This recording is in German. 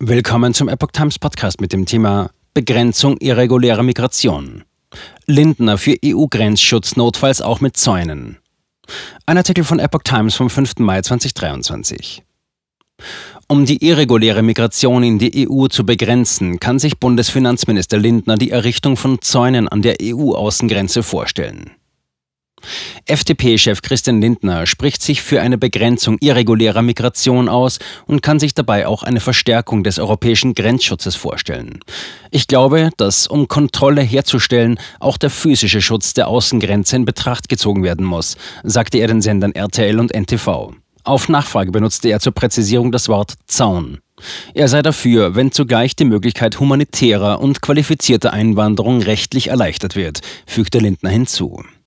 Willkommen zum Epoch Times Podcast mit dem Thema Begrenzung irregulärer Migration. Lindner für EU-Grenzschutz notfalls auch mit Zäunen. Ein Artikel von Epoch Times vom 5. Mai 2023. Um die irreguläre Migration in die EU zu begrenzen, kann sich Bundesfinanzminister Lindner die Errichtung von Zäunen an der EU-Außengrenze vorstellen. FDP-Chef Christian Lindner spricht sich für eine Begrenzung irregulärer Migration aus und kann sich dabei auch eine Verstärkung des europäischen Grenzschutzes vorstellen. Ich glaube, dass, um Kontrolle herzustellen, auch der physische Schutz der Außengrenze in Betracht gezogen werden muss, sagte er den Sendern RTL und NTV. Auf Nachfrage benutzte er zur Präzisierung das Wort Zaun. Er sei dafür, wenn zugleich die Möglichkeit humanitärer und qualifizierter Einwanderung rechtlich erleichtert wird, fügte Lindner hinzu.